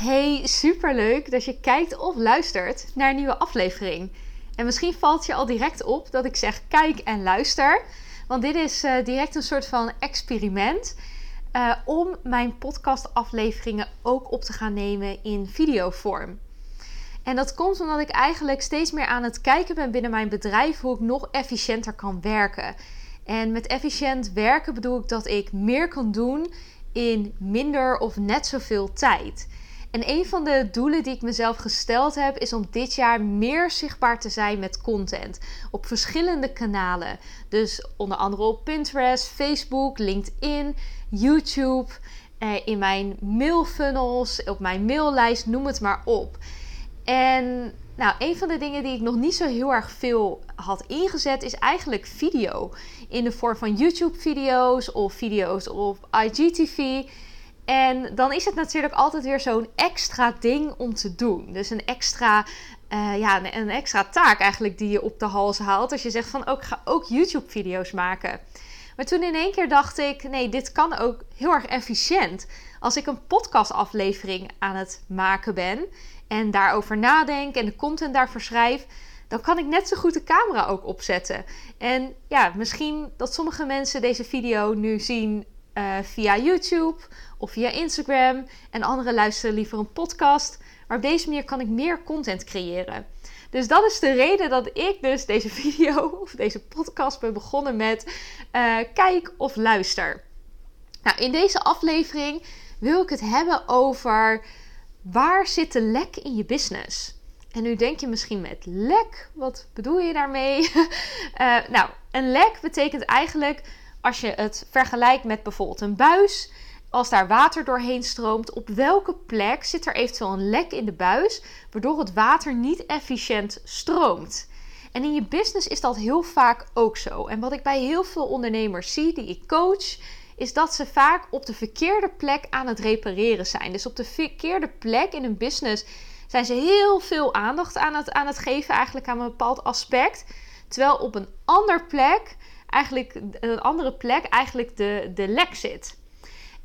Hey, superleuk dat je kijkt of luistert naar een nieuwe aflevering. En misschien valt je al direct op dat ik zeg kijk en luister. Want dit is uh, direct een soort van experiment. Uh, om mijn podcastafleveringen ook op te gaan nemen in videovorm. En dat komt omdat ik eigenlijk steeds meer aan het kijken ben binnen mijn bedrijf hoe ik nog efficiënter kan werken. En met efficiënt werken bedoel ik dat ik meer kan doen in minder of net zoveel tijd. En een van de doelen die ik mezelf gesteld heb, is om dit jaar meer zichtbaar te zijn met content. Op verschillende kanalen. Dus onder andere op Pinterest, Facebook, LinkedIn, YouTube. Eh, in mijn mailfunnels, op mijn maillijst, noem het maar op. En nou, een van de dingen die ik nog niet zo heel erg veel had ingezet, is eigenlijk video. In de vorm van YouTube-video's of video's op IGTV. En dan is het natuurlijk altijd weer zo'n extra ding om te doen. Dus een extra, uh, ja, een extra taak eigenlijk die je op de hals haalt. Als je zegt van, ook, oh, ga ook YouTube-video's maken. Maar toen in één keer dacht ik, nee, dit kan ook heel erg efficiënt. Als ik een podcastaflevering aan het maken ben en daarover nadenk en de content daarvoor schrijf, dan kan ik net zo goed de camera ook opzetten. En ja, misschien dat sommige mensen deze video nu zien uh, via YouTube of via Instagram. En anderen luisteren liever een podcast. Maar op deze manier kan ik meer content creëren. Dus dat is de reden dat ik dus deze video of deze podcast ben begonnen met uh, kijk of luister. Nou, in deze aflevering wil ik het hebben over waar zit de lek in je business? En nu denk je misschien met lek, wat bedoel je daarmee? uh, nou, een lek betekent eigenlijk als je het vergelijkt met bijvoorbeeld een buis, als daar water doorheen stroomt, op welke plek zit er eventueel een lek in de buis, waardoor het water niet efficiënt stroomt? En in je business is dat heel vaak ook zo. En wat ik bij heel veel ondernemers zie die ik coach, is dat ze vaak op de verkeerde plek aan het repareren zijn. Dus op de verkeerde plek in een business zijn ze heel veel aandacht aan het, aan het geven, eigenlijk aan een bepaald aspect. Terwijl op een andere plek eigenlijk een andere plek eigenlijk de, de lek zit.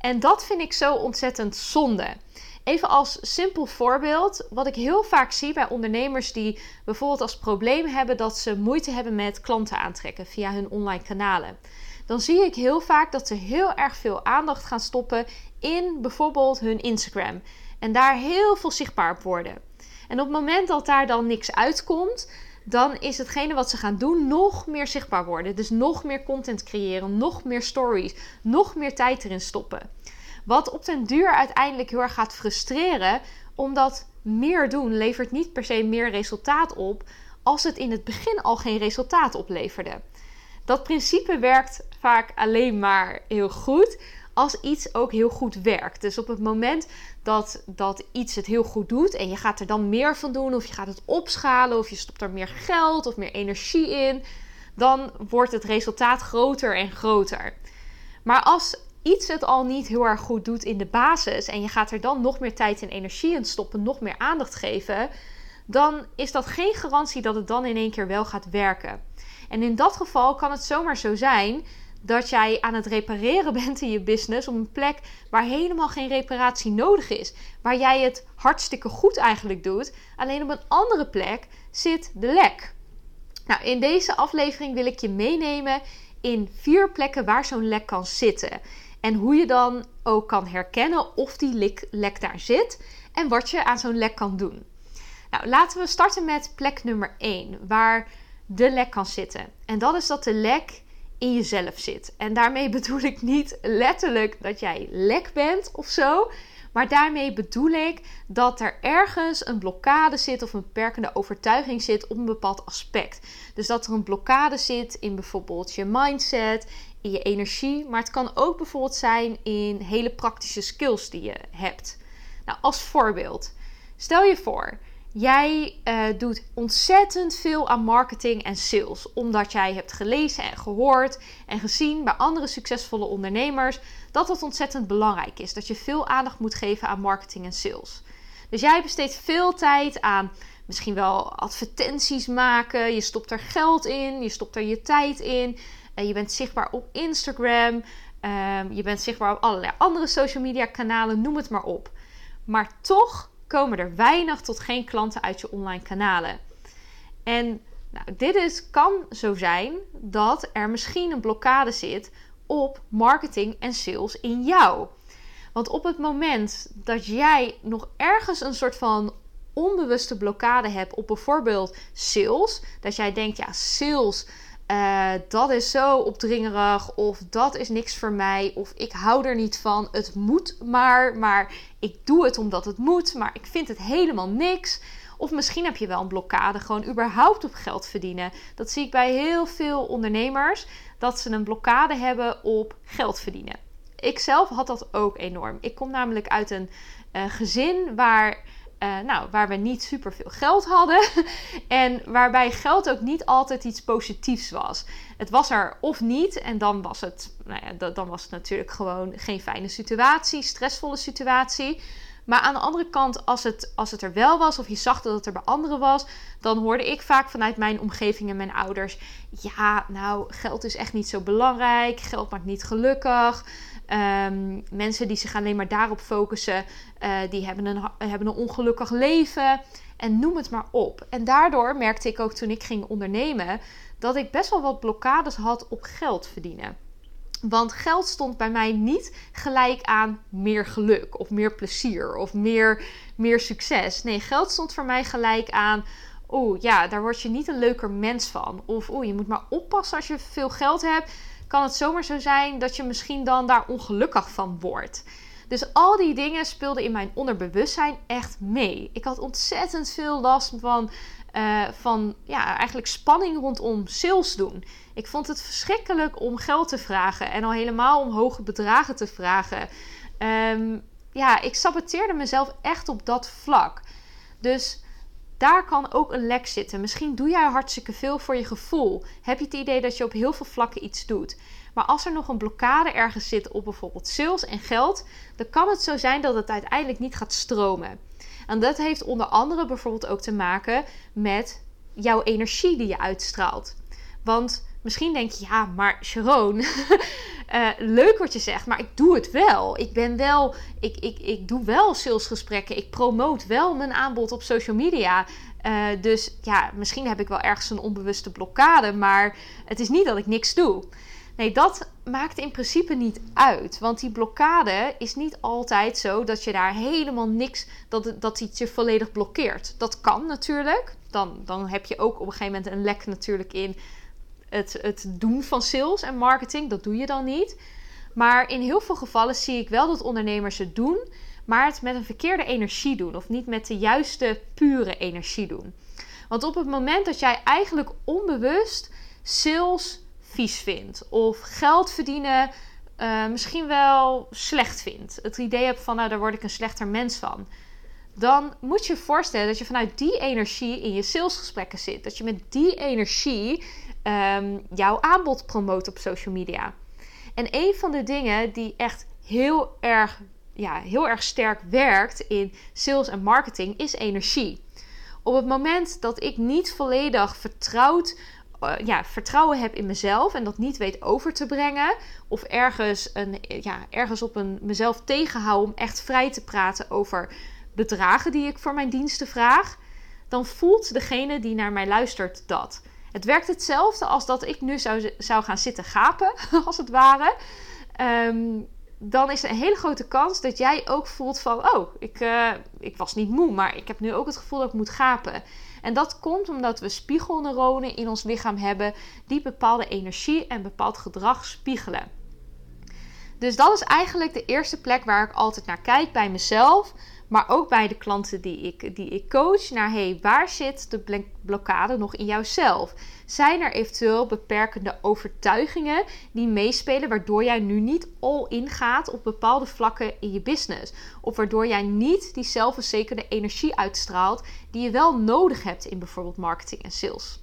En dat vind ik zo ontzettend zonde. Even als simpel voorbeeld, wat ik heel vaak zie bij ondernemers die bijvoorbeeld als probleem hebben dat ze moeite hebben met klanten aantrekken via hun online kanalen. Dan zie ik heel vaak dat ze heel erg veel aandacht gaan stoppen in bijvoorbeeld hun Instagram. En daar heel veel zichtbaar op worden. En op het moment dat daar dan niks uitkomt, dan is hetgene wat ze gaan doen nog meer zichtbaar worden. Dus nog meer content creëren, nog meer stories, nog meer tijd erin stoppen. Wat op den duur uiteindelijk heel erg gaat frustreren, omdat meer doen levert niet per se meer resultaat op als het in het begin al geen resultaat opleverde. Dat principe werkt vaak alleen maar heel goed als iets ook heel goed werkt. Dus op het moment dat, dat iets het heel goed doet en je gaat er dan meer van doen, of je gaat het opschalen, of je stopt er meer geld of meer energie in, dan wordt het resultaat groter en groter. Maar als iets het al niet heel erg goed doet in de basis en je gaat er dan nog meer tijd en energie in stoppen, nog meer aandacht geven, dan is dat geen garantie dat het dan in één keer wel gaat werken. En in dat geval kan het zomaar zo zijn dat jij aan het repareren bent in je business op een plek waar helemaal geen reparatie nodig is. Waar jij het hartstikke goed eigenlijk doet. Alleen op een andere plek zit de lek. Nou, in deze aflevering wil ik je meenemen in vier plekken waar zo'n lek kan zitten. En hoe je dan ook kan herkennen of die lek, daar zit en wat je aan zo'n lek kan doen. Nou, laten we starten met plek nummer 1, waar de lek kan zitten. En dat is dat de lek in jezelf zit. En daarmee bedoel ik niet letterlijk dat jij lek bent of zo. Maar daarmee bedoel ik dat er ergens een blokkade zit of een beperkende overtuiging zit op een bepaald aspect. Dus dat er een blokkade zit in bijvoorbeeld je mindset, in je energie. Maar het kan ook bijvoorbeeld zijn in hele praktische skills die je hebt. Nou, als voorbeeld. Stel je voor, Jij uh, doet ontzettend veel aan marketing en sales, omdat jij hebt gelezen en gehoord en gezien bij andere succesvolle ondernemers dat het ontzettend belangrijk is. Dat je veel aandacht moet geven aan marketing en sales. Dus jij besteedt veel tijd aan misschien wel advertenties maken. Je stopt er geld in, je stopt er je tijd in. Uh, je bent zichtbaar op Instagram. Uh, je bent zichtbaar op allerlei andere social media kanalen, noem het maar op. maar toch komen er weinig tot geen klanten uit je online kanalen. En nou, dit is, kan zo zijn dat er misschien een blokkade zit op marketing en sales in jou. Want op het moment dat jij nog ergens een soort van onbewuste blokkade hebt op bijvoorbeeld sales, dat jij denkt, ja, sales, uh, dat is zo opdringerig, of dat is niks voor mij, of ik hou er niet van, het moet maar, maar ik doe het omdat het moet, maar ik vind het helemaal niks. Of misschien heb je wel een blokkade gewoon überhaupt op geld verdienen. Dat zie ik bij heel veel ondernemers, dat ze een blokkade hebben op geld verdienen. Ik zelf had dat ook enorm. Ik kom namelijk uit een uh, gezin waar uh, nou, waar we niet super veel geld hadden. en waarbij geld ook niet altijd iets positiefs was. Het was er of niet. En dan was het, nou ja, dan was het natuurlijk gewoon geen fijne situatie, stressvolle situatie. Maar aan de andere kant, als het, als het er wel was, of je zag dat het er bij anderen was, dan hoorde ik vaak vanuit mijn omgeving en mijn ouders: Ja, nou, geld is echt niet zo belangrijk. Geld maakt niet gelukkig. Um, mensen die zich alleen maar daarop focussen, uh, die hebben een, hebben een ongelukkig leven. En noem het maar op. En daardoor merkte ik ook toen ik ging ondernemen dat ik best wel wat blokkades had op geld verdienen. Want geld stond bij mij niet gelijk aan meer geluk of meer plezier of meer, meer succes. Nee, geld stond voor mij gelijk aan. Oeh, ja, daar word je niet een leuker mens van. Of oeh, je moet maar oppassen als je veel geld hebt kan het zomaar zo zijn dat je misschien dan daar ongelukkig van wordt. Dus al die dingen speelden in mijn onderbewustzijn echt mee. Ik had ontzettend veel last van, uh, van ja, eigenlijk spanning rondom sales doen. Ik vond het verschrikkelijk om geld te vragen en al helemaal om hoge bedragen te vragen. Um, ja, ik saboteerde mezelf echt op dat vlak. Dus daar kan ook een lek zitten. Misschien doe jij hartstikke veel voor je gevoel. Heb je het idee dat je op heel veel vlakken iets doet. Maar als er nog een blokkade ergens zit op bijvoorbeeld sales en geld, dan kan het zo zijn dat het uiteindelijk niet gaat stromen. En dat heeft onder andere bijvoorbeeld ook te maken met jouw energie die je uitstraalt. Want misschien denk je, ja, maar Sharon, uh, leuk wat je zegt, maar ik doe het wel. Ik ben wel, ik, ik, ik doe wel salesgesprekken. Ik promoot wel mijn aanbod op social media. Uh, dus ja, misschien heb ik wel ergens een onbewuste blokkade, maar het is niet dat ik niks doe. Nee, dat maakt in principe niet uit. Want die blokkade is niet altijd zo dat je daar helemaal niks, dat, dat iets je volledig blokkeert. Dat kan natuurlijk. Dan, dan heb je ook op een gegeven moment een lek natuurlijk in het, het doen van sales en marketing. Dat doe je dan niet. Maar in heel veel gevallen zie ik wel dat ondernemers het doen, maar het met een verkeerde energie doen. Of niet met de juiste pure energie doen. Want op het moment dat jij eigenlijk onbewust sales vies vindt. Of geld verdienen uh, misschien wel slecht vindt. Het idee hebt van, nou, daar word ik een slechter mens van. Dan moet je voorstellen dat je vanuit die energie in je salesgesprekken zit. Dat je met die energie um, jouw aanbod promoot op social media. En een van de dingen die echt heel erg, ja, heel erg sterk werkt in sales en marketing is energie. Op het moment dat ik niet volledig vertrouwd eh, ja, vertrouwen heb in mezelf en dat niet weet over te brengen. Of ergens, een, ja, ergens op een, mezelf tegenhouden om echt vrij te praten over bedragen die ik voor mijn diensten vraag. Dan voelt degene die naar mij luistert dat. Het werkt hetzelfde als dat ik nu zou, zou gaan zitten gapen, als het ware. Ehm, dan is er een hele grote kans dat jij ook voelt van... oh, ik, uh, ik was niet moe, maar ik heb nu ook het gevoel dat ik moet gapen. En dat komt omdat we spiegelneuronen in ons lichaam hebben die bepaalde energie en bepaald gedrag spiegelen. Dus dat is eigenlijk de eerste plek waar ik altijd naar kijk bij mezelf. Maar ook bij de klanten die ik, die ik coach. Naar hey, waar zit de blokkade nog in jouzelf? Zijn er eventueel beperkende overtuigingen die meespelen waardoor jij nu niet all in gaat op bepaalde vlakken in je business? Of waardoor jij niet die zelfverzekerde energie uitstraalt die je wel nodig hebt in bijvoorbeeld marketing en sales?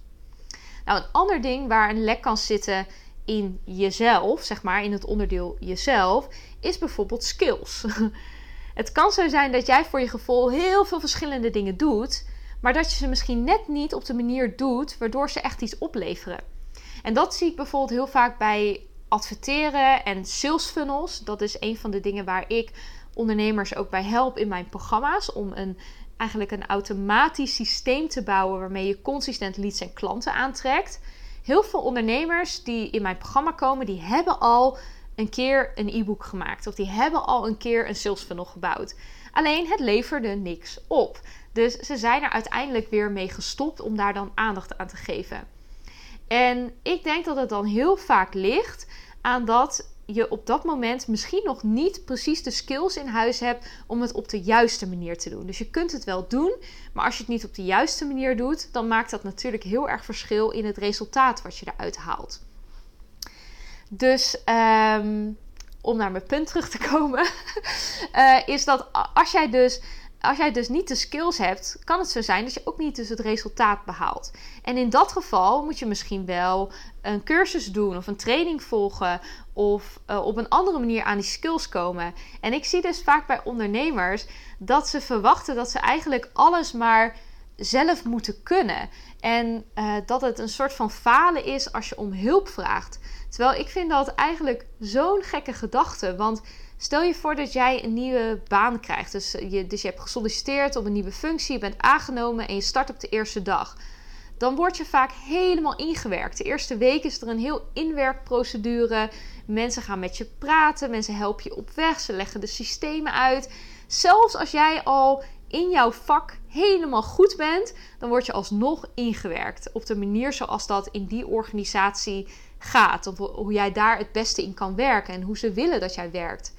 Nou, een ander ding waar een lek kan zitten in jezelf, zeg maar in het onderdeel jezelf, is bijvoorbeeld skills. Het kan zo zijn dat jij voor je gevoel heel veel verschillende dingen doet, maar dat je ze misschien net niet op de manier doet waardoor ze echt iets opleveren. En dat zie ik bijvoorbeeld heel vaak bij adverteren en sales funnels. Dat is een van de dingen waar ik ondernemers ook bij help in mijn programma's om een eigenlijk een automatisch systeem te bouwen waarmee je consistent leads en klanten aantrekt. Heel veel ondernemers die in mijn programma komen, die hebben al een keer een e-book gemaakt of die hebben al een keer een sales funnel gebouwd. Alleen het leverde niks op. Dus ze zijn er uiteindelijk weer mee gestopt om daar dan aandacht aan te geven. En ik denk dat het dan heel vaak ligt aan dat je op dat moment misschien nog niet precies de skills in huis hebt om het op de juiste manier te doen. Dus je kunt het wel doen, maar als je het niet op de juiste manier doet, dan maakt dat natuurlijk heel erg verschil in het resultaat wat je eruit haalt. Dus ehm, om naar mijn punt terug te komen, uh, is dat als jij dus als jij dus niet de skills hebt, kan het zo zijn dat je ook niet dus het resultaat behaalt. En in dat geval moet je misschien wel een cursus doen of een training volgen of uh, op een andere manier aan die skills komen. En ik zie dus vaak bij ondernemers dat ze verwachten dat ze eigenlijk alles maar zelf moeten kunnen. En uh, dat het een soort van falen is als je om hulp vraagt. Terwijl ik vind dat eigenlijk zo'n gekke gedachte. Want Stel je voor dat jij een nieuwe baan krijgt. Dus je, dus je hebt gesolliciteerd op een nieuwe functie, je bent aangenomen en je start op de eerste dag. Dan word je vaak helemaal ingewerkt. De eerste week is er een heel inwerkprocedure. Mensen gaan met je praten, mensen helpen je op weg, ze leggen de systemen uit. Zelfs als jij al in jouw vak helemaal goed bent, dan word je alsnog ingewerkt. Op de manier zoals dat in die organisatie gaat. Of hoe jij daar het beste in kan werken en hoe ze willen dat jij werkt.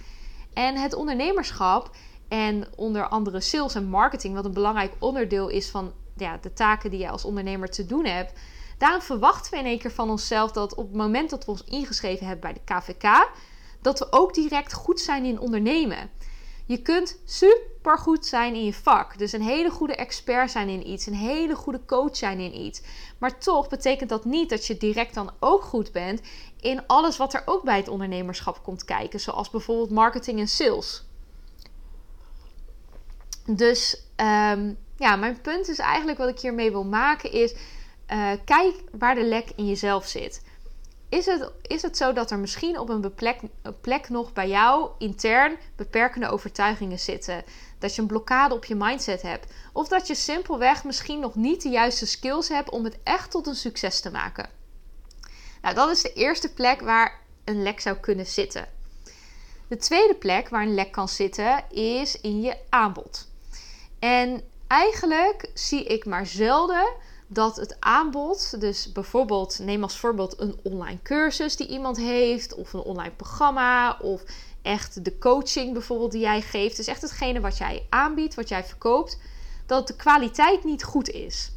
En het ondernemerschap en onder andere sales en marketing, wat een belangrijk onderdeel is van ja, de taken die je als ondernemer te doen hebt. Daarom verwachten we in één keer van onszelf dat op het moment dat we ons ingeschreven hebben bij de KVK, dat we ook direct goed zijn in ondernemen. Je kunt super goed zijn in je vak. Dus een hele goede expert zijn in iets. Een hele goede coach zijn in iets. Maar toch betekent dat niet dat je direct dan ook goed bent in alles wat er ook bij het ondernemerschap komt kijken. Zoals bijvoorbeeld marketing en sales. Dus um, ja, mijn punt is eigenlijk wat ik hiermee wil maken is... Uh, kijk waar de lek in jezelf zit. Is het, is het zo dat er misschien op een plek, nog bij jou intern beperkende overtuigingen zitten? Dat je een blokkade op je mindset hebt? Of dat je simpelweg misschien nog niet de juiste skills hebt om het echt tot een succes te maken? Nou, dat is de eerste plek waar een lek zou kunnen zitten. De tweede plek waar een lek kan zitten is in je aanbod. En eigenlijk zie ik maar zelden dat het aanbod, dus bijvoorbeeld, neem als voorbeeld een online cursus die iemand heeft, of een online programma, of echt de coaching bijvoorbeeld die jij geeft, dus echt hetgene wat jij aanbiedt, wat jij verkoopt, dat de kwaliteit niet goed is.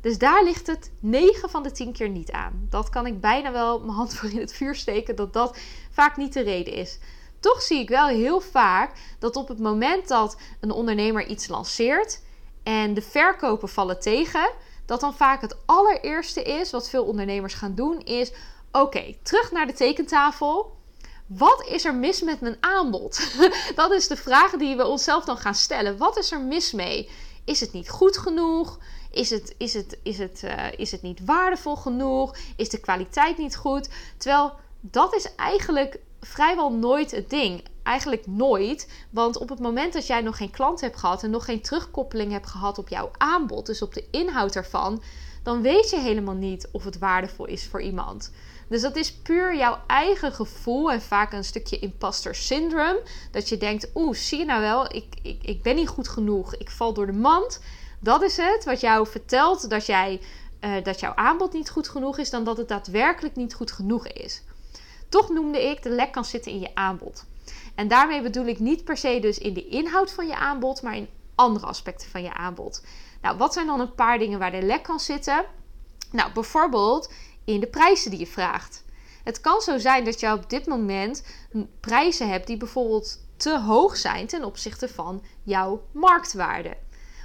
Dus daar ligt het 9 van de 10 keer niet aan. Dat kan ik bijna wel mijn hand voor in het vuur steken dat dat vaak niet de reden is. Toch zie ik wel heel vaak dat op het moment dat een ondernemer iets lanceert en de verkopen vallen tegen, dat dan vaak het allereerste is wat veel ondernemers gaan doen, is: oké, terug naar de tekentafel. Wat is er mis met mijn aanbod? dat is de vraag die we onszelf dan gaan stellen. Wat is er mis mee? Is het niet goed genoeg? Is het, is het, is het, uh, is het niet waardevol genoeg? Is de kwaliteit niet goed? Terwijl dat is eigenlijk vrijwel nooit het ding. Eigenlijk nooit. Want op het moment dat jij nog geen klant hebt gehad en nog geen terugkoppeling hebt gehad op jouw aanbod, dus op de inhoud ervan, dan weet je helemaal niet of het waardevol is voor iemand. Dus dat is puur jouw eigen gevoel en vaak een stukje imposter syndrome. Dat je denkt, oeh, zie je nou wel, ik, ik, ik ben niet goed genoeg, ik val door de mand. Dat is het wat jou vertelt dat, jij, uh, dat jouw aanbod niet goed genoeg is, dan dat het daadwerkelijk niet goed genoeg is. Toch noemde ik de lek kan zitten in je aanbod. En daarmee bedoel ik niet per se dus in de inhoud van je aanbod, maar in andere aspecten van je aanbod. Nou, wat zijn dan een paar dingen waar de lek kan zitten? Nou, bijvoorbeeld in de prijzen die je vraagt. Het kan zo zijn dat je op dit moment prijzen hebt die bijvoorbeeld te hoog zijn ten opzichte van jouw marktwaarde.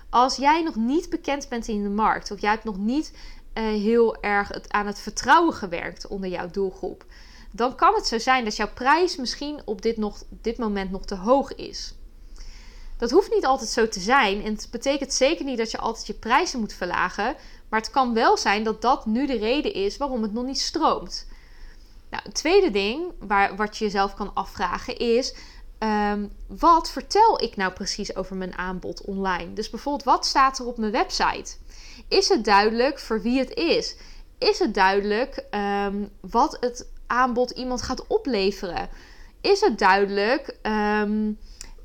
Als jij nog niet bekend bent in de markt, of jij hebt nog niet uh, heel erg het, aan het vertrouwen gewerkt onder jouw doelgroep, dan kan het zo zijn dat jouw prijs misschien op dit, nog, dit moment nog te hoog is. Dat hoeft niet altijd zo te zijn en het betekent zeker niet dat je altijd je prijzen moet verlagen, maar het kan wel zijn dat dat nu de reden is waarom het nog niet stroomt. Nou, het tweede ding waar, wat je jezelf kan afvragen is: ehm, wat vertel ik nou precies over mijn aanbod online? Dus bijvoorbeeld, wat staat er op mijn website? Is het duidelijk voor wie het is? Is het duidelijk um, wat het aanbod iemand gaat opleveren? Is het duidelijk um,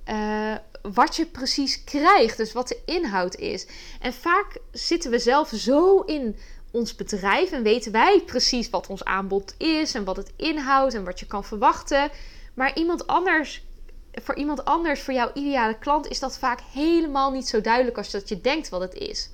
uh, wat je precies krijgt? Dus wat de inhoud is. En vaak zitten we zelf zo in ons bedrijf en weten wij precies wat ons aanbod is en wat het inhoudt en wat je kan verwachten. Maar iemand anders, voor iemand anders, voor jouw ideale klant, is dat vaak helemaal niet zo duidelijk als dat je denkt wat het is.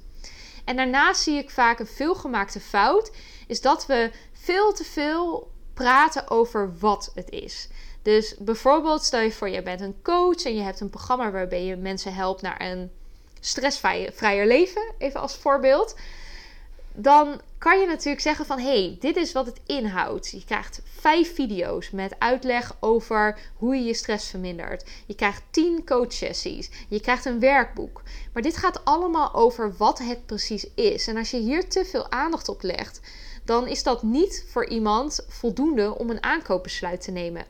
En daarnaast zie ik vaak een veelgemaakte fout, is dat we veel te veel praten over wat het is. Dus bijvoorbeeld, stel je voor, je bent een coach en je hebt een programma waarbij je mensen helpt naar een stressvrijer leven, even als voorbeeld dan kan je natuurlijk zeggen van hey, dit is wat het inhoudt. Je krijgt vijf video's met uitleg over hoe je je stress vermindert. Je krijgt tien coachsessies. Je krijgt een werkboek. Maar dit gaat allemaal over wat het precies is. En als je hier te veel aandacht op legt, dan is dat niet voor iemand voldoende om een aankoopbesluit te nemen.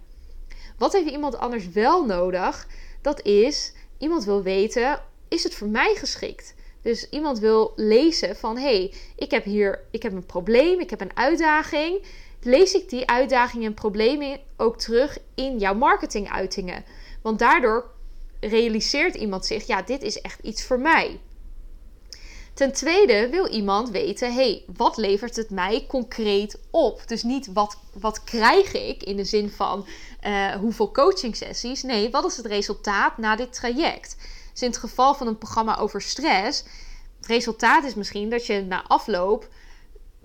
Wat heeft iemand anders wel nodig? Dat is, iemand wil weten, is het voor mij geschikt? Dus iemand wil lezen van hey, ik heb hier ik heb een probleem, ik heb een uitdaging. Lees ik die uitdagingen en problemen ook terug in jouw marketinguitingen? Want daardoor realiseert iemand zich, ja, dit is echt iets voor mij. Ten tweede wil iemand weten: hey, wat levert het mij concreet op? Dus niet wat, wat krijg ik in de zin van uh, hoeveel coaching sessies. Nee, wat is het resultaat na dit traject? Dus in het geval van een programma over stress, het resultaat is misschien dat je na afloop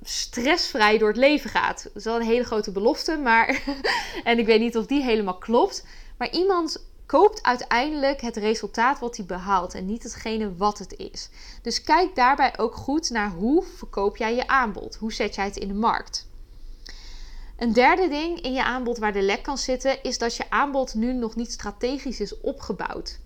stressvrij door het leven gaat. Dat is wel een hele grote belofte, maar en ik weet niet of die helemaal klopt. Maar iemand koopt uiteindelijk het resultaat wat hij behaalt en niet hetgene wat het is. Dus kijk daarbij ook goed naar hoe verkoop jij je aanbod? Hoe zet jij het in de markt? Een derde ding in je aanbod waar de lek kan zitten, is dat je aanbod nu nog niet strategisch is opgebouwd.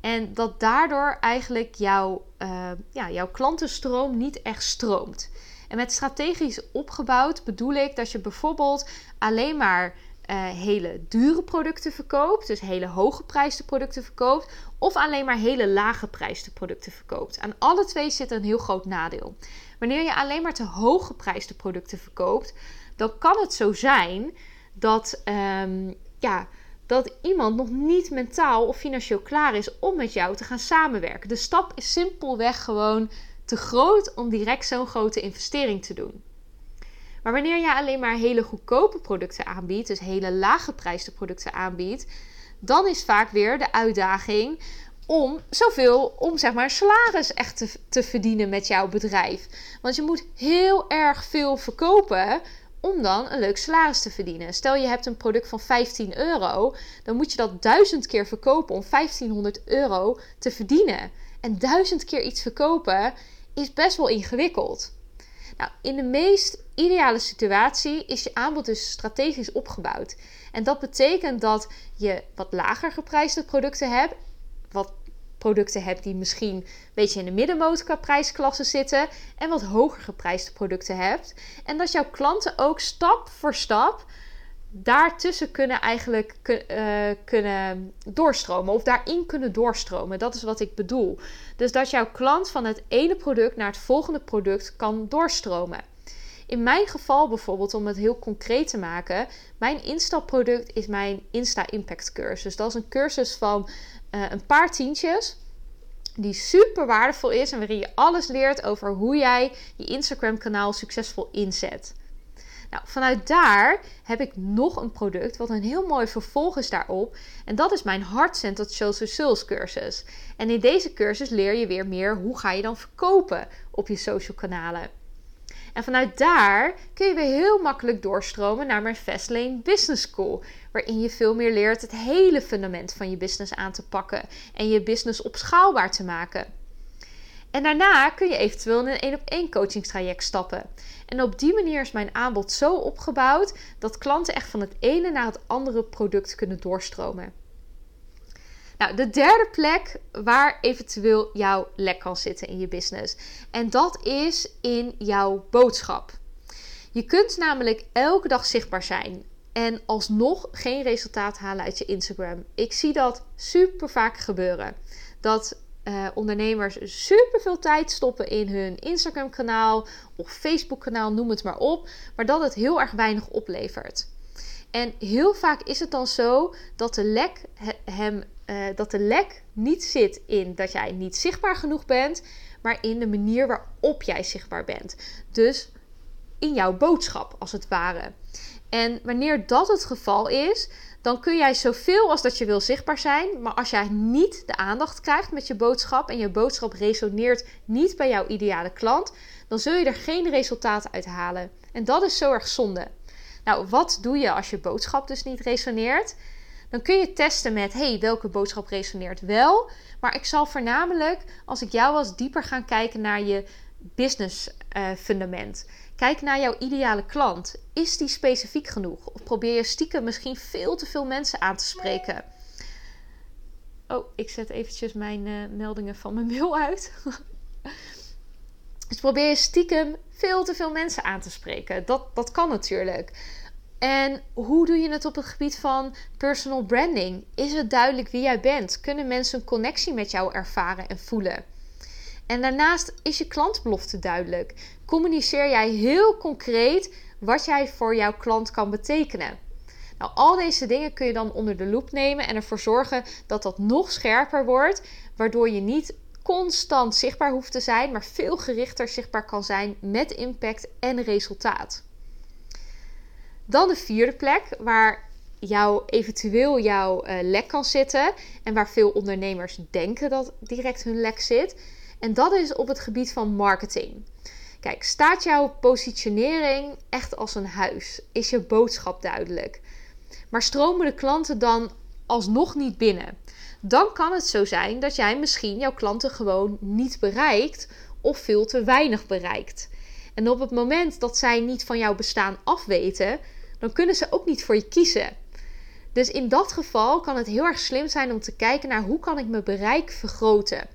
En dat daardoor eigenlijk jouw, uh, ja, jouw klantenstroom niet echt stroomt. En met strategisch opgebouwd bedoel ik dat je bijvoorbeeld alleen maar uh, hele dure producten verkoopt, dus hele hoge prijsde producten verkoopt, of alleen maar hele lage prijsde producten verkoopt. Aan alle twee zit een heel groot nadeel. Wanneer je alleen maar te hoge prijsde producten verkoopt, dan kan het zo zijn dat um, ja, dat iemand nog niet mentaal of financieel klaar is om met jou te gaan samenwerken. De stap is simpelweg gewoon te groot om direct zo'n grote investering te doen. Maar wanneer je alleen maar hele goedkope producten aanbiedt, dus hele lage prijsde producten aanbiedt, dan is vaak weer de uitdaging om zoveel, om zeg maar salaris echt te, te verdienen met jouw bedrijf. Want je moet heel erg veel verkopen om dan een leuk salaris te verdienen. Stel je hebt een product van 15 euro, dan moet je dat duizend keer verkopen om 1500 euro te verdienen. En duizend keer iets verkopen is best wel ingewikkeld. Nou, in de meest ideale situatie is je aanbod dus strategisch opgebouwd. En dat betekent dat je wat lager geprijsde producten hebt, wat producten hebt die misschien een beetje in de middenmotorprijsklasse zitten en wat hoger geprijsde producten hebt. En dat jouw klanten ook stap voor stap daartussen kunnen eigenlijk uh, kunnen doorstromen of daarin kunnen doorstromen. Dat is wat ik bedoel. Dus dat jouw klant van het ene product naar het volgende product kan doorstromen. In mijn geval bijvoorbeeld, om het heel concreet te maken, mijn instapproduct is mijn Insta Impact cursus. Dat is een cursus van uh, een paar tientjes. Die super waardevol is en waarin je alles leert over hoe jij je Instagram kanaal succesvol inzet. Nou, vanuit daar heb ik nog een product wat een heel mooi vervolg is daarop. En dat is mijn Heart Centered Social Sales cursus. En in deze cursus leer je weer meer hoe ga je dan verkopen op je social kanalen. En vanuit daar kun je weer heel makkelijk doorstromen naar mijn Fastlane Business School. Waarin je veel meer leert het hele fundament van je business aan te pakken. En je business opschaalbaar te maken. En daarna kun je eventueel in een één op één coachingstraject stappen. En op die manier is mijn aanbod zo opgebouwd dat klanten echt van het ene naar het andere product kunnen doorstromen. Nou, de derde plek waar eventueel jouw lek kan zitten in je business. En dat is in jouw boodschap. Je kunt namelijk elke dag zichtbaar zijn. en alsnog geen resultaat halen uit je Instagram. Ik zie dat super vaak gebeuren. Dat uh, ondernemers super veel tijd stoppen in hun Instagram-kanaal of Facebook-kanaal, noem het maar op, maar dat het heel erg weinig oplevert. En heel vaak is het dan zo dat de lek, hem, uh, dat de lek niet zit in dat jij niet zichtbaar genoeg bent, maar in de manier waarop jij zichtbaar bent. Dus in jouw boodschap, als het ware. En wanneer dat het geval is, dan kun jij zoveel als dat je wil zichtbaar zijn. Maar als jij niet de aandacht krijgt met je boodschap en je boodschap resoneert niet bij jouw ideale klant, dan zul je er geen resultaat uit halen. En dat is zo erg zonde. Nou, wat doe je als je boodschap dus niet resoneert? Dan kun je testen met: hey, welke boodschap resoneert wel? Maar ik zal voornamelijk, als ik jou was, dieper gaan kijken naar je business uh, fundament. Kijk naar jouw ideale klant. Is die specifiek genoeg? Of probeer je stiekem misschien veel te veel mensen aan te spreken? Oh, ik zet eventjes mijn uh, meldingen van mijn mail uit. dus probeer je stiekem veel te veel mensen aan te spreken. Dat, dat kan natuurlijk. En hoe doe je het op het gebied van personal branding? Is het duidelijk wie jij bent? Kunnen mensen een connectie met jou ervaren en voelen? En daarnaast is je klantbelofte duidelijk. Communiceer jij heel concreet wat jij voor jouw klant kan betekenen. Nou, al deze dingen kun je dan onder de loep nemen en ervoor zorgen dat dat nog scherper wordt, waardoor je niet constant zichtbaar hoeft te zijn, maar veel gerichter zichtbaar kan zijn met impact en resultaat. Dan de vierde plek, waar jou, eventueel jouw uh, lek kan zitten en waar veel ondernemers denken dat direct hun lek zit. En dat is op het gebied van marketing. Kijk, staat jouw positionering echt als een huis? Is je boodschap duidelijk? Maar stromen de klanten dan alsnog niet binnen? Dan kan het zo zijn dat jij misschien jouw klanten gewoon niet bereikt of veel te weinig bereikt. En op het moment dat zij niet van jouw bestaan afweten, dan kunnen ze ook niet voor je kiezen. Dus in dat geval kan het heel erg slim zijn om te kijken naar hoe kan ik mijn bereik vergroten.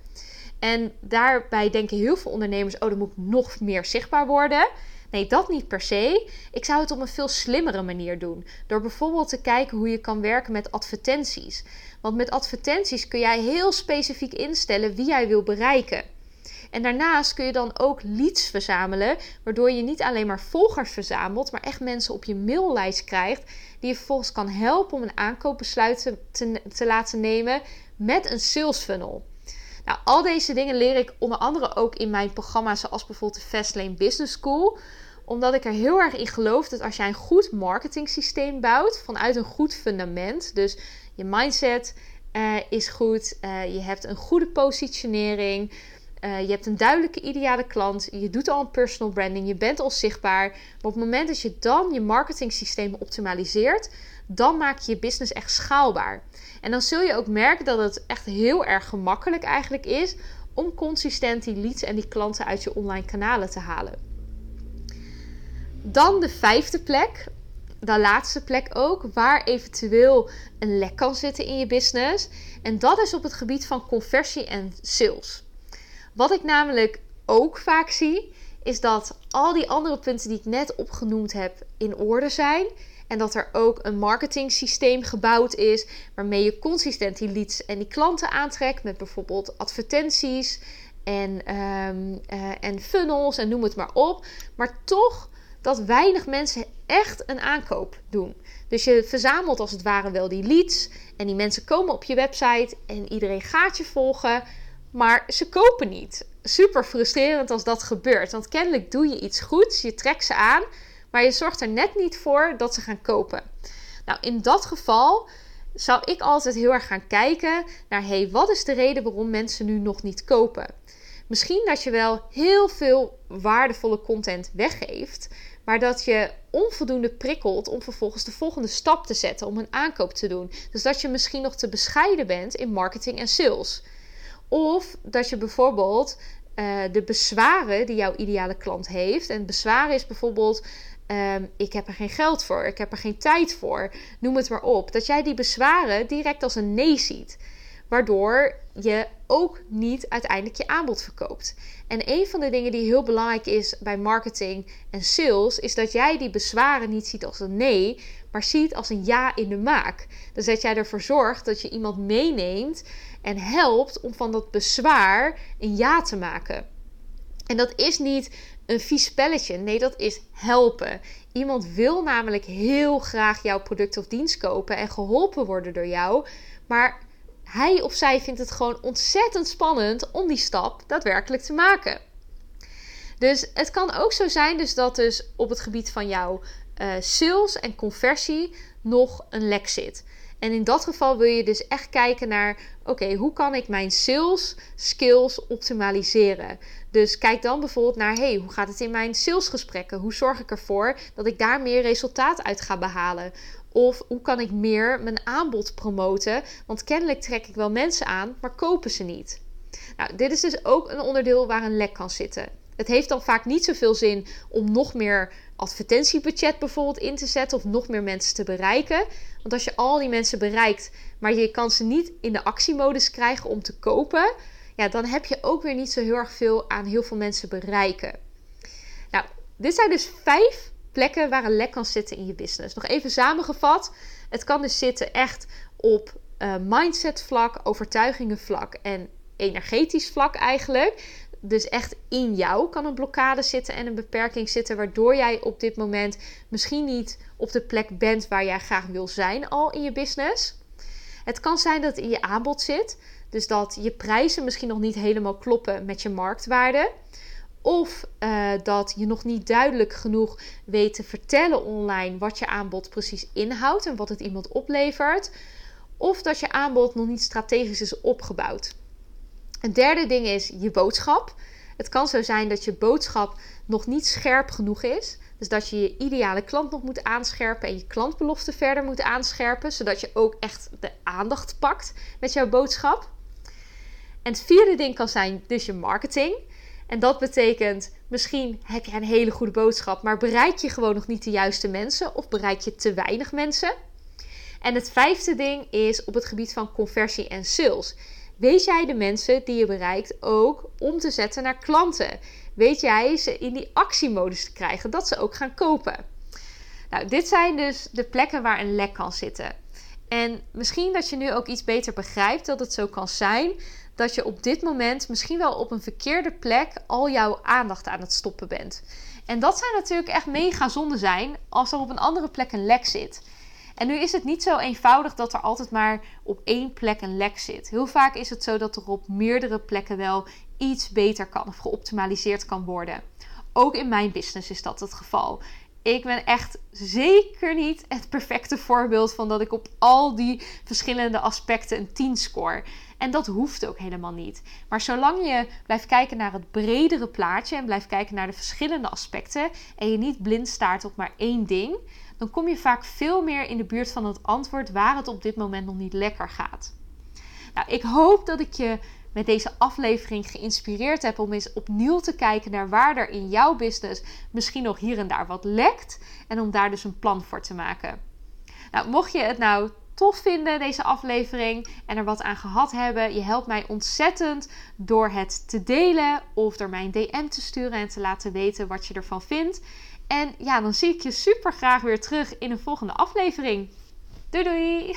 En daarbij denken heel veel ondernemers: oh, dan moet ik nog meer zichtbaar worden. Nee, dat niet per se. Ik zou het op een veel slimmere manier doen. Door bijvoorbeeld te kijken hoe je kan werken met advertenties. Want met advertenties kun jij heel specifiek instellen wie jij wil bereiken. En daarnaast kun je dan ook leads verzamelen, waardoor je niet alleen maar volgers verzamelt, maar echt mensen op je maillijst krijgt, die je vervolgens kan helpen om een aankoopbesluit te, te laten nemen met een sales funnel. Nou, al deze dingen leer ik onder andere ook in mijn programma's, zoals bijvoorbeeld de Fastlane Business School. Omdat ik er heel erg in geloof dat als jij een goed marketing systeem bouwt vanuit een goed fundament, dus je mindset uh, is goed, uh, je hebt een goede positionering, uh, je hebt een duidelijke ideale klant, je doet al een personal branding, je bent al zichtbaar. Maar op het moment dat je dan je marketing systeem optimaliseert, dan maak je je business echt schaalbaar. En dan zul je ook merken dat het echt heel erg gemakkelijk eigenlijk is om consistent die leads en die klanten uit je online kanalen te halen. Dan de vijfde plek, de laatste plek ook, waar eventueel een lek kan zitten in je business. En dat is op het gebied van conversie en sales. Wat ik namelijk ook vaak zie, is dat al die andere punten die ik net opgenoemd heb in orde zijn. En dat er ook een marketing systeem gebouwd is waarmee je consistent die leads en die klanten aantrekt met bijvoorbeeld advertenties en, ehm, eh, en funnels en noem het maar op. Maar toch dat weinig mensen echt een aankoop doen. Dus je verzamelt als het ware wel die leads en die mensen komen op je website en iedereen gaat je volgen, maar ze kopen niet. Super frustrerend als dat gebeurt, want kennelijk doe je iets goeds, je trekt ze aan, maar je zorgt er net niet voor dat ze gaan kopen. Nou, in dat geval zou ik altijd heel erg gaan kijken naar: hey, wat is de reden waarom mensen nu nog niet kopen? Misschien dat je wel heel veel waardevolle content weggeeft, maar dat je onvoldoende prikkelt om vervolgens de volgende stap te zetten om een aankoop te doen. Dus dat je misschien nog te bescheiden bent in marketing en sales. Of dat je bijvoorbeeld uh, de bezwaren die jouw ideale klant heeft. En bezwaren is bijvoorbeeld Ehm, ik heb er geen geld voor, ik heb er geen tijd voor, noem het maar op. Dat jij die bezwaren direct als een nee ziet. waardoor je ook niet uiteindelijk je aanbod verkoopt. En een van de dingen die heel belangrijk is bij marketing en sales, is dat jij die bezwaren niet ziet als een nee, maar ziet als een ja in de maak. Dus dat jij ervoor zorgt dat je iemand meeneemt en helpt om van dat bezwaar een ja te maken. En dat is niet een vies spelletje. Nee, dat is helpen. Iemand wil namelijk heel graag jouw product of dienst kopen en geholpen worden door jou. Maar hij of zij vindt het gewoon ontzettend spannend om die stap daadwerkelijk te maken. Dus het kan ook zo zijn dus dat dus op het gebied van jouw uh, sales en conversie nog een lek zit. En in dat geval wil je dus echt kijken naar: oké, hoe kan ik mijn sales skills optimaliseren? Dus kijk dan bijvoorbeeld naar: hey, hoe gaat het in mijn salesgesprekken? Hoe zorg ik ervoor dat ik daar meer resultaat uit ga behalen? Of hoe kan ik meer mijn aanbod promoten? Want kennelijk trek ik wel mensen aan, maar kopen ze niet. Nou, dit is dus ook een onderdeel waar een lek kan zitten. Het heeft dan vaak niet zoveel zin om nog meer advertentiebudget bijvoorbeeld in te zetten of nog meer mensen te bereiken. Want als je al die mensen bereikt, maar je kan ze niet in de actiemodus krijgen om te kopen, ja, dan heb je ook weer niet zo heel erg veel aan heel veel mensen bereiken. Nou, dit zijn dus vijf plekken waar een lek kan zitten in je business. Nog even samengevat: het kan dus zitten echt op uh, mindset vlak, overtuigingen vlak en energetisch vlak eigenlijk dus echt in jou kan een blokkade zitten en een beperking zitten, waardoor jij op dit moment misschien niet op de plek bent waar jij graag wil zijn al in je business. Het kan zijn dat het in je aanbod zit, dus dat je prijzen misschien nog niet helemaal kloppen met je marktwaarde. Of uh, dat je nog niet duidelijk genoeg weet te vertellen online wat je aanbod precies inhoudt en wat het iemand oplevert. Of dat je aanbod nog niet strategisch is opgebouwd. Een derde ding is je boodschap. Het kan zo zijn dat je boodschap nog niet scherp genoeg is. Dus dat je je ideale klant nog moet aanscherpen en je klantbelofte verder moet aanscherpen, zodat je ook echt de aandacht pakt met jouw boodschap. En het vierde ding kan zijn dus je marketing. En dat betekent misschien heb je een hele goede boodschap, maar bereik je gewoon nog niet de juiste mensen of bereik je te weinig mensen. En het vijfde ding is op het gebied van conversie en sales. Weet jij de mensen die je bereikt ook om te zetten naar klanten? Weet jij ze in die actiemodus te krijgen, dat ze ook gaan kopen? Nou, dit zijn dus de plekken waar een lek kan zitten. En misschien dat je nu ook iets beter begrijpt dat het zo kan zijn dat je op dit moment misschien wel op een verkeerde plek al jouw aandacht aan het stoppen bent. En dat zou natuurlijk echt mega zonde zijn als er op een andere plek een lek zit. En nu is het niet zo eenvoudig dat er altijd maar op één plek een lek zit. Heel vaak is het zo dat er op meerdere plekken wel iets beter kan of geoptimaliseerd kan worden. Ook in mijn business is dat het geval. Ik ben echt zeker niet het perfecte voorbeeld van dat ik op al die verschillende aspecten een 10 score. En dat hoeft ook helemaal niet. Maar zolang je blijft kijken naar het bredere plaatje en blijft kijken naar de verschillende aspecten en je niet blind staart op maar één ding, dan kom je vaak veel meer in de buurt van het antwoord waar het op dit moment nog niet lekker gaat. Nou, ik hoop dat ik je met deze aflevering geïnspireerd heb om eens opnieuw te kijken naar waar er in jouw business misschien nog hier en daar wat lekt en om daar dus een plan voor te maken. Nou, mocht je het nou tof vinden, deze aflevering, en er wat aan gehad hebben, je helpt mij ontzettend door het te delen of door mij een DM te sturen en te laten weten wat je ervan vindt. En ja, dan zie ik je super graag weer terug in een volgende aflevering. Doei doei!